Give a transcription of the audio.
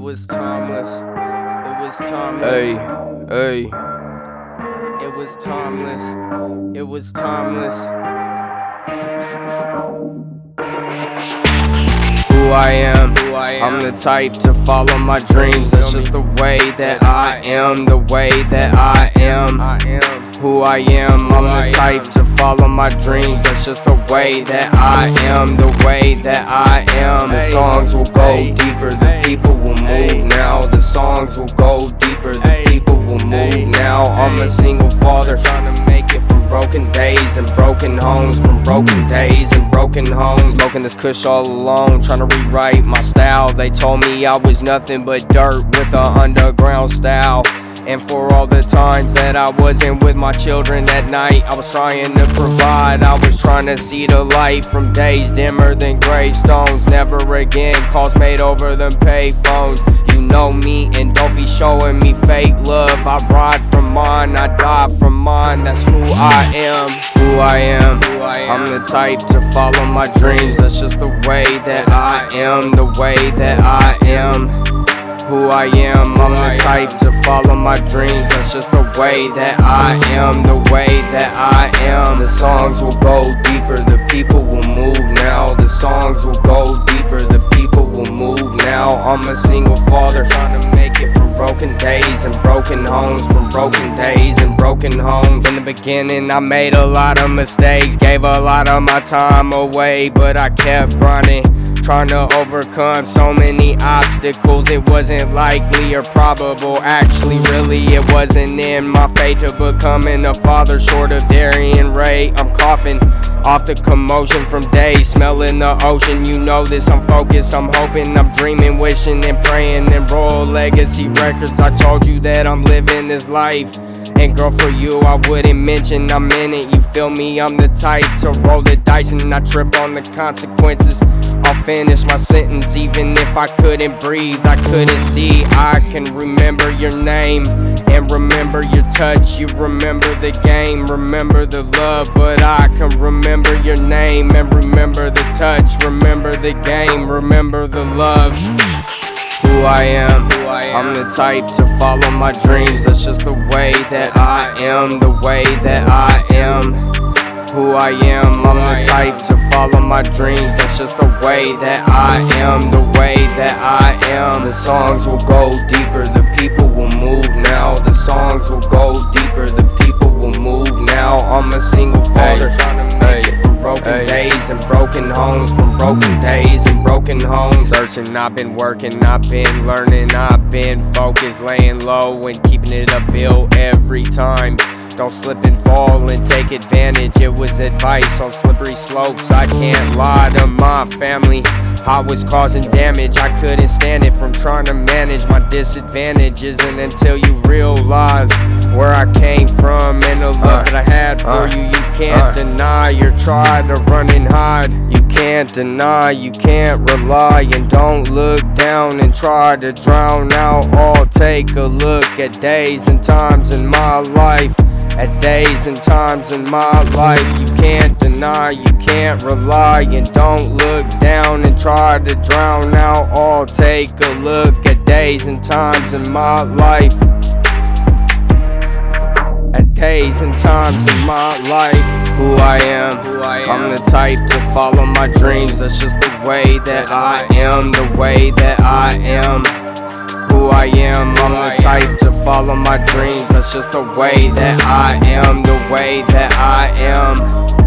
was timeless. It was timeless. Hey, hey. It was timeless. It was timeless. Who I am. Who I am. I'm the type to follow my dreams. That's just the way that I am. The way that I am. I am. Who I am. I'm the type to follow my dreams. That's just the way that I am. The way that I am. The songs will go deeper. The people will move now. The songs will go deeper. The people will move now. I'm a single father trying to make it from broken days and broken homes. From broken days and broken homes. Smoking this kush all alone. Trying to rewrite my style. They told me I was nothing but dirt with a underground style. And for all the times that I wasn't with my children at night, I was trying to provide. I was trying to see the light from days dimmer than gravestones. Never again calls made over them payphones. You know me and don't be showing me fake love. I ride from mine, I die from mine. That's who I am. Who I am. Who I am. I'm the type to follow my dreams. That's just the way that I am. The way that I am who I am. I'm the type to follow my dreams. That's just the way that I am. The way that I am. The songs will go deeper. The people will move now. The songs will go deeper. The people will move now. I'm a single father trying to make it from broken days and broken homes. From broken days and broken homes. In the beginning, I made a lot of mistakes. Gave a lot of my time away, but I kept running. Trying to overcome so many obstacles, it wasn't likely or probable. Actually, really, it wasn't in my fate to becoming a father. Short of Darian Ray, I'm coughing off the commotion from days, smelling the ocean. You know this, I'm focused, I'm hoping, I'm dreaming, wishing, and praying. And royal legacy records, I told you that I'm living this life. And girl, for you, I wouldn't mention I'm in it. You feel me? I'm the type to roll the dice and not trip on the consequences. I'll finish my sentence even if I couldn't breathe. I couldn't see. I can remember your name and remember your touch. You remember the game, remember the love. But I can remember your name and remember the touch. Remember the game, remember the love. Who I am. Who I am. I'm the type to follow my dreams. That's just the way that I am. The way that I am. Who I am. I'm the type to follow my dreams. That's just the way that I am. The way that I am. The songs will go deeper. The people will move now. The songs will go deeper. The people will move now. I'm a single father trying to make it from broken days and broken homes. From broken days and broken homes. Searching, I've been working, I've been learning, I've been focused, laying low and keeping it up uphill every time. Don't slip and fall and take advantage. It was advice on slippery slopes. I can't lie to my family. I was causing damage. I couldn't stand it from trying to manage my disadvantages. And until you realize where I came from and the love Uh, that I had for uh, you, you can't uh. deny your try to run and hide. You can't deny, you can't rely, and don't look down and try to drown out all. Take a look at days and times in my life. At days and times in my life, you can't deny, you can't rely, and don't look down and try to drown out all. Take a look at days and times in my life at days and times in my life. Who I am, I'm the type to follow my dreams. That's just the way that I am, the way that I am. Who I am, I'm the type to follow my dreams. That's just the way that I am, the way that I am.